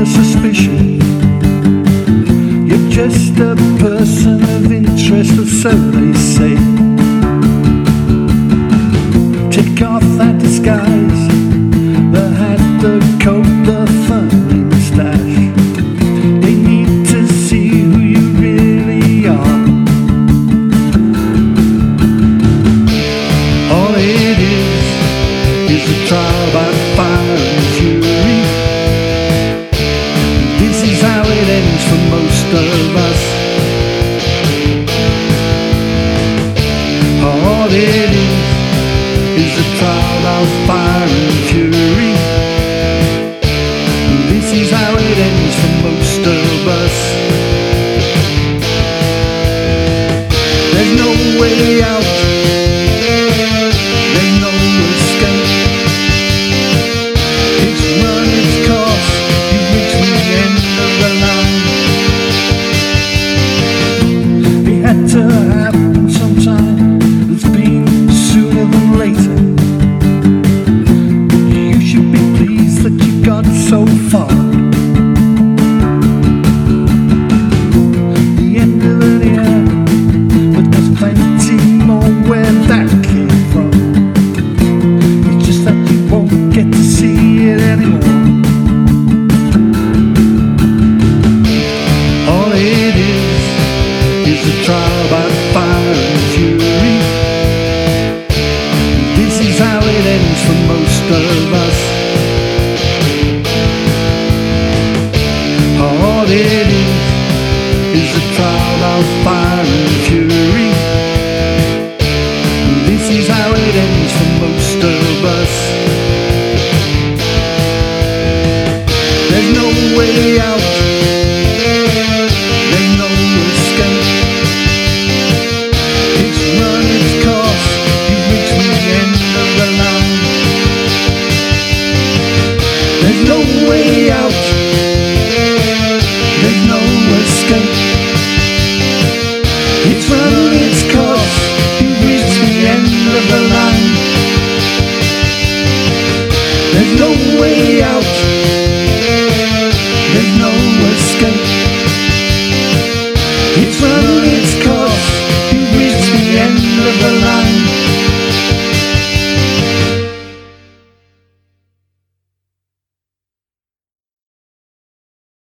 a suspicion. You're just a person of interest, or so they say. Take off that disguise, the hat, the coat, the funny moustache. They need to see who you really are. All it is is a trial by. A trial of fire is a trial by fire and fury. This is how it ends for most of us. All it is is a trial of fire and fury. This is how it ends for most of us. There's no way out. away.